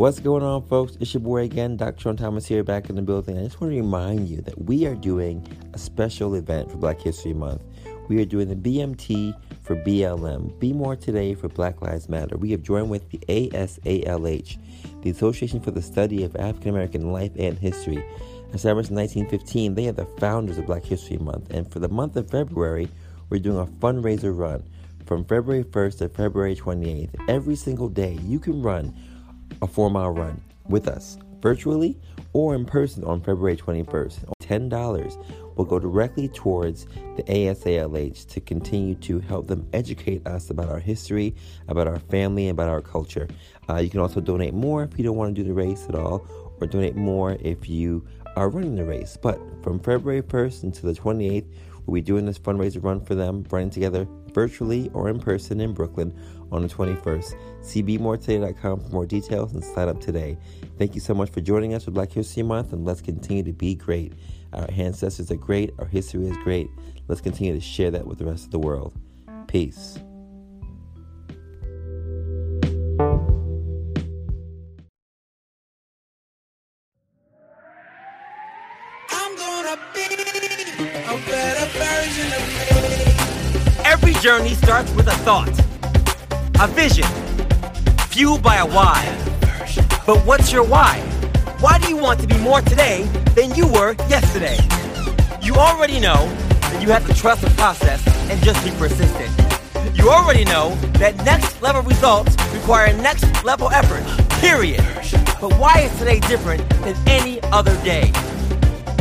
What's going on, folks? It's your boy again, Dr. Sean Thomas here, back in the building. I just want to remind you that we are doing a special event for Black History Month. We are doing the BMT for BLM, Be More Today for Black Lives Matter. We have joined with the ASALH, the Association for the Study of African American Life and History. Established in 1915, they are the founders of Black History Month, and for the month of February, we're doing a fundraiser run from February 1st to February 28th. Every single day, you can run a four mile run with us virtually or in person on February 21st. $10 will go directly towards the ASALH to continue to help them educate us about our history, about our family, about our culture. Uh, you can also donate more if you don't want to do the race at all, or donate more if you are running the race. But from February 1st until the 28th, we'll be doing this fundraiser run for them, running together virtually or in person in Brooklyn on the 21st. See BeMoreToday.com for more details and sign up today. Thank you so much for joining us for Black History Month, and let's continue to be great. Our ancestors are great, our history is great. Let's continue to share that with the rest of the world. Peace. Every journey starts with a thought, a vision, fueled by a why. But what's your why? Why do you want to be more today than you were yesterday? You already know that you have to trust the process and just be persistent. You already know that next level results require next level effort, period. But why is today different than any other day?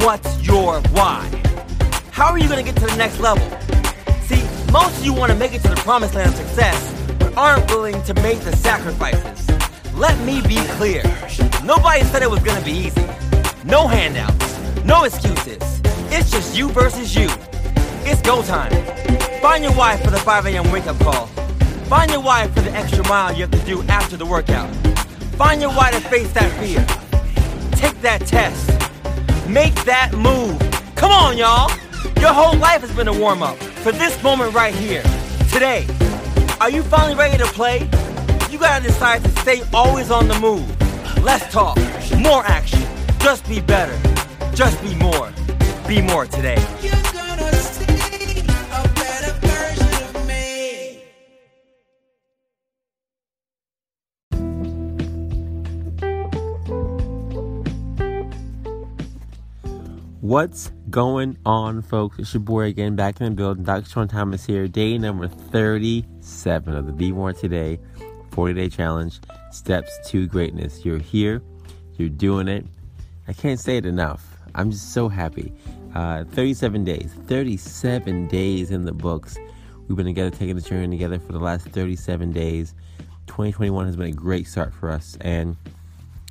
What's your why? How are you going to get to the next level? Most of you want to make it to the promised land of success, but aren't willing to make the sacrifices. Let me be clear. Nobody said it was going to be easy. No handouts, no excuses. It's just you versus you. It's go time. Find your wife for the 5 a.m. wake up call. Find your wife for the extra mile you have to do after the workout. Find your wife to face that fear. Take that test. Make that move. Come on, y'all. Your whole life has been a warm up for this moment right here, today. Are you finally ready to play? You gotta decide to stay always on the move. Less talk, more action. Just be better. Just be more. Be more today. What's going on, folks? It's your boy again, back in the building. Dr. Sean Thomas here. Day number 37 of the Be More Today 40 Day Challenge Steps to Greatness. You're here, you're doing it. I can't say it enough. I'm just so happy. Uh, 37 days, 37 days in the books. We've been together, taking the journey together for the last 37 days. 2021 has been a great start for us. And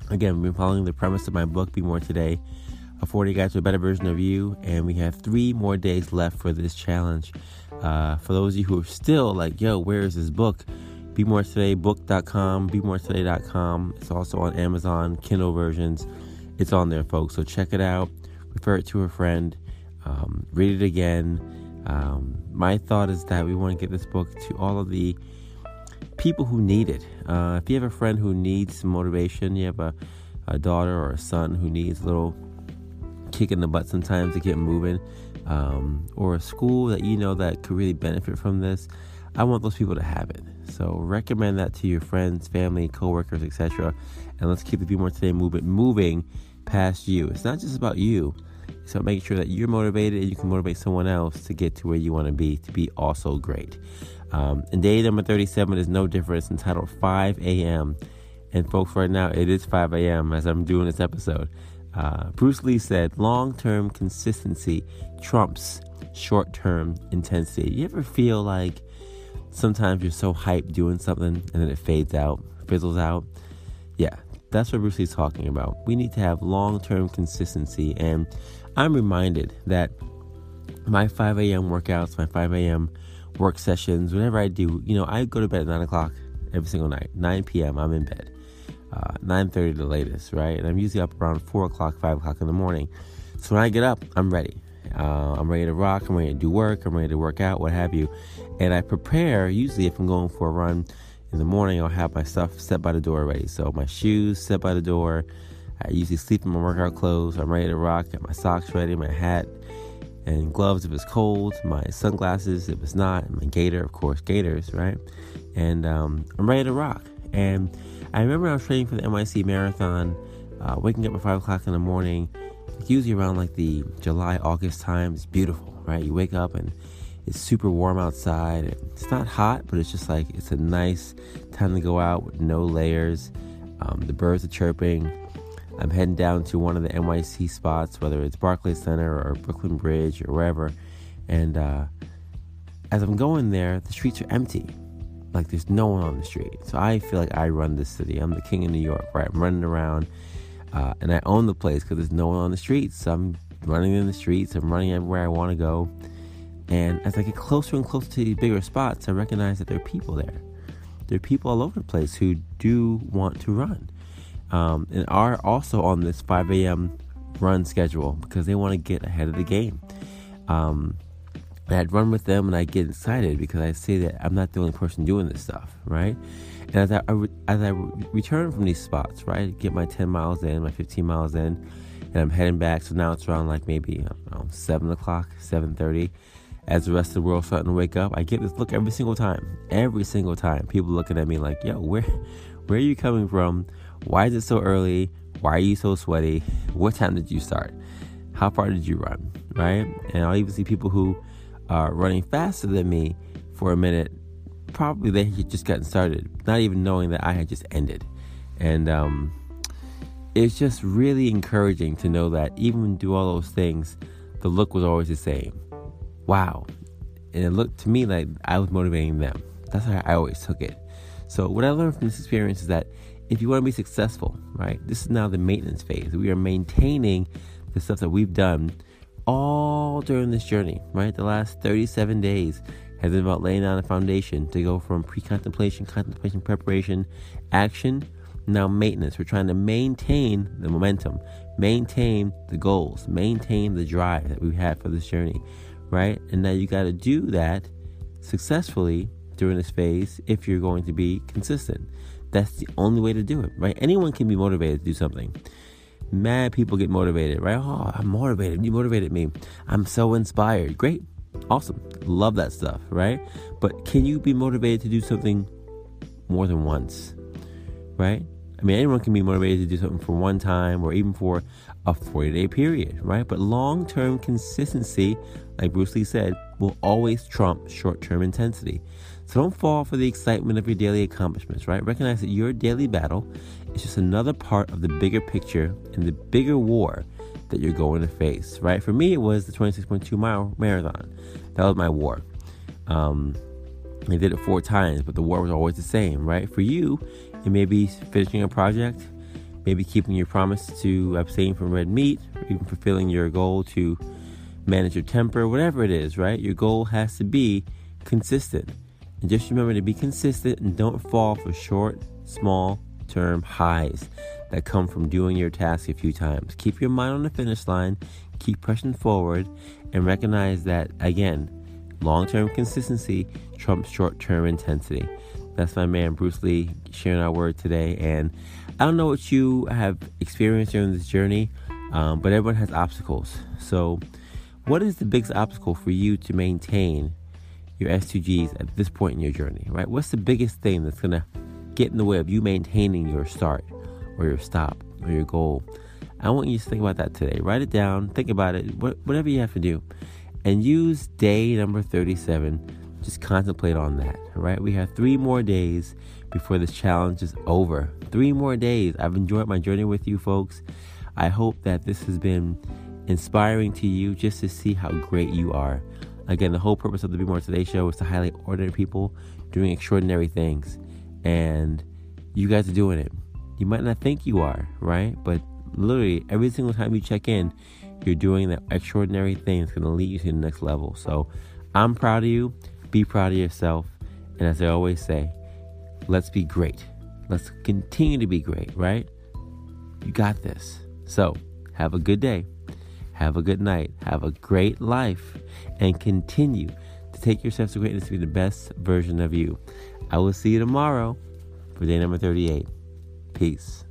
again, we've been following the premise of my book, Be More Today a 40 guide to a better version of you and we have three more days left for this challenge. Uh, for those of you who are still like yo where is this book? Be more today book.com be more today.com it's also on amazon kindle versions. It's on there folks so check it out. Refer it to a friend. Um, read it again. Um, my thought is that we want to get this book to all of the people who need it. Uh, if you have a friend who needs motivation you have a, a daughter or a son who needs a little kick in the butt sometimes to get moving, um, or a school that you know that could really benefit from this, I want those people to have it. So recommend that to your friends, family, coworkers, etc. And let's keep the Be More Today movement moving past you. It's not just about you. It's about making sure that you're motivated and you can motivate someone else to get to where you want to be, to be also great. Um, and day number 37 is no different. It's entitled 5 a.m. And folks, right now it is 5 a.m. as I'm doing this episode. Uh, Bruce Lee said, long term consistency trumps short term intensity. You ever feel like sometimes you're so hyped doing something and then it fades out, fizzles out? Yeah, that's what Bruce Lee's talking about. We need to have long term consistency. And I'm reminded that my 5 a.m. workouts, my 5 a.m. work sessions, whatever I do, you know, I go to bed at 9 o'clock every single night. 9 p.m., I'm in bed uh, 9.30 the latest, right? And I'm usually up around 4 o'clock, 5 o'clock in the morning. So when I get up, I'm ready. Uh, I'm ready to rock. I'm ready to do work. I'm ready to work out, what have you. And I prepare, usually if I'm going for a run, in the morning, I'll have my stuff set by the door ready. So my shoes set by the door. I usually sleep in my workout clothes. I'm ready to rock. Got my socks ready, my hat and gloves if it's cold, my sunglasses if it's not, my gaiter, of course, gaiters, right? And um, I'm ready to rock. And I remember I was training for the NYC Marathon, uh, waking up at 5 o'clock in the morning. Usually around like the July, August time. It's beautiful, right? You wake up and it's super warm outside. It's not hot, but it's just like it's a nice time to go out with no layers. Um, the birds are chirping. I'm heading down to one of the NYC spots, whether it's Barclays Center or Brooklyn Bridge or wherever. And uh, as I'm going there, the streets are empty. Like there's no one on the street. So I feel like I run this city. I'm the king of New York, right? I'm running around uh, and I own the place because there's no one on the streets. So I'm running in the streets. I'm running everywhere I want to go. And as I get closer and closer to these bigger spots, I recognize that there are people there. There are people all over the place who do want to run um, and are also on this 5 a.m. run schedule because they want to get ahead of the game. Um, I'd run with them and I'd get excited because I'd see that I'm not the only person doing this stuff, right? And as I, as I return from these spots, right, get my 10 miles in, my 15 miles in, and I'm heading back. So now it's around like maybe know, 7 o'clock, 7.30 as the rest of the world starting to wake up, I get this look every single time. Every single time, people looking at me like, "Yo, where, where are you coming from? Why is it so early? Why are you so sweaty? What time did you start? How far did you run? Right?" And I'll even see people who are running faster than me for a minute. Probably they had just gotten started, not even knowing that I had just ended. And um, it's just really encouraging to know that even do all those things, the look was always the same wow. And it looked to me like I was motivating them. That's how I always took it. So, what I learned from this experience is that if you want to be successful, right, this is now the maintenance phase. We are maintaining the stuff that we've done all during this journey, right? The last 37 days has been about laying down a foundation to go from pre contemplation, contemplation, preparation, action, now maintenance. We're trying to maintain the momentum, maintain the goals, maintain the drive that we've had for this journey right? And now you got to do that successfully during this phase if you're going to be consistent. That's the only way to do it, right? Anyone can be motivated to do something. Mad people get motivated, right? Oh, I'm motivated. You motivated me. I'm so inspired. Great. Awesome. Love that stuff, right? But can you be motivated to do something more than once, right? I mean, anyone can be motivated to do something for one time or even for a 40 day period, right? But long term consistency, like Bruce Lee said, will always trump short term intensity. So don't fall for the excitement of your daily accomplishments, right? Recognize that your daily battle is just another part of the bigger picture and the bigger war that you're going to face, right? For me, it was the 26.2 mile marathon. That was my war. Um, I did it four times, but the war was always the same, right? For you, it may be finishing a project, maybe keeping your promise to abstain from red meat, even fulfilling your goal to manage your temper, whatever it is, right? Your goal has to be consistent. And just remember to be consistent and don't fall for short, small term highs that come from doing your task a few times. Keep your mind on the finish line, keep pushing forward, and recognize that, again, long term consistency trumps short term intensity. That's my man Bruce Lee sharing our word today. And I don't know what you have experienced during this journey, um, but everyone has obstacles. So, what is the biggest obstacle for you to maintain your S2Gs at this point in your journey, right? What's the biggest thing that's going to get in the way of you maintaining your start or your stop or your goal? I want you to think about that today. Write it down, think about it, whatever you have to do, and use day number 37 just contemplate on that, right? We have three more days before this challenge is over. Three more days. I've enjoyed my journey with you folks. I hope that this has been inspiring to you just to see how great you are. Again, the whole purpose of the Be More Today show is to highlight ordinary people doing extraordinary things. And you guys are doing it. You might not think you are, right? But literally, every single time you check in, you're doing that extraordinary thing that's going to lead you to the next level. So I'm proud of you. Be proud of yourself. And as I always say, let's be great. Let's continue to be great, right? You got this. So, have a good day. Have a good night. Have a great life. And continue to take yourself to greatness to be the best version of you. I will see you tomorrow for day number 38. Peace.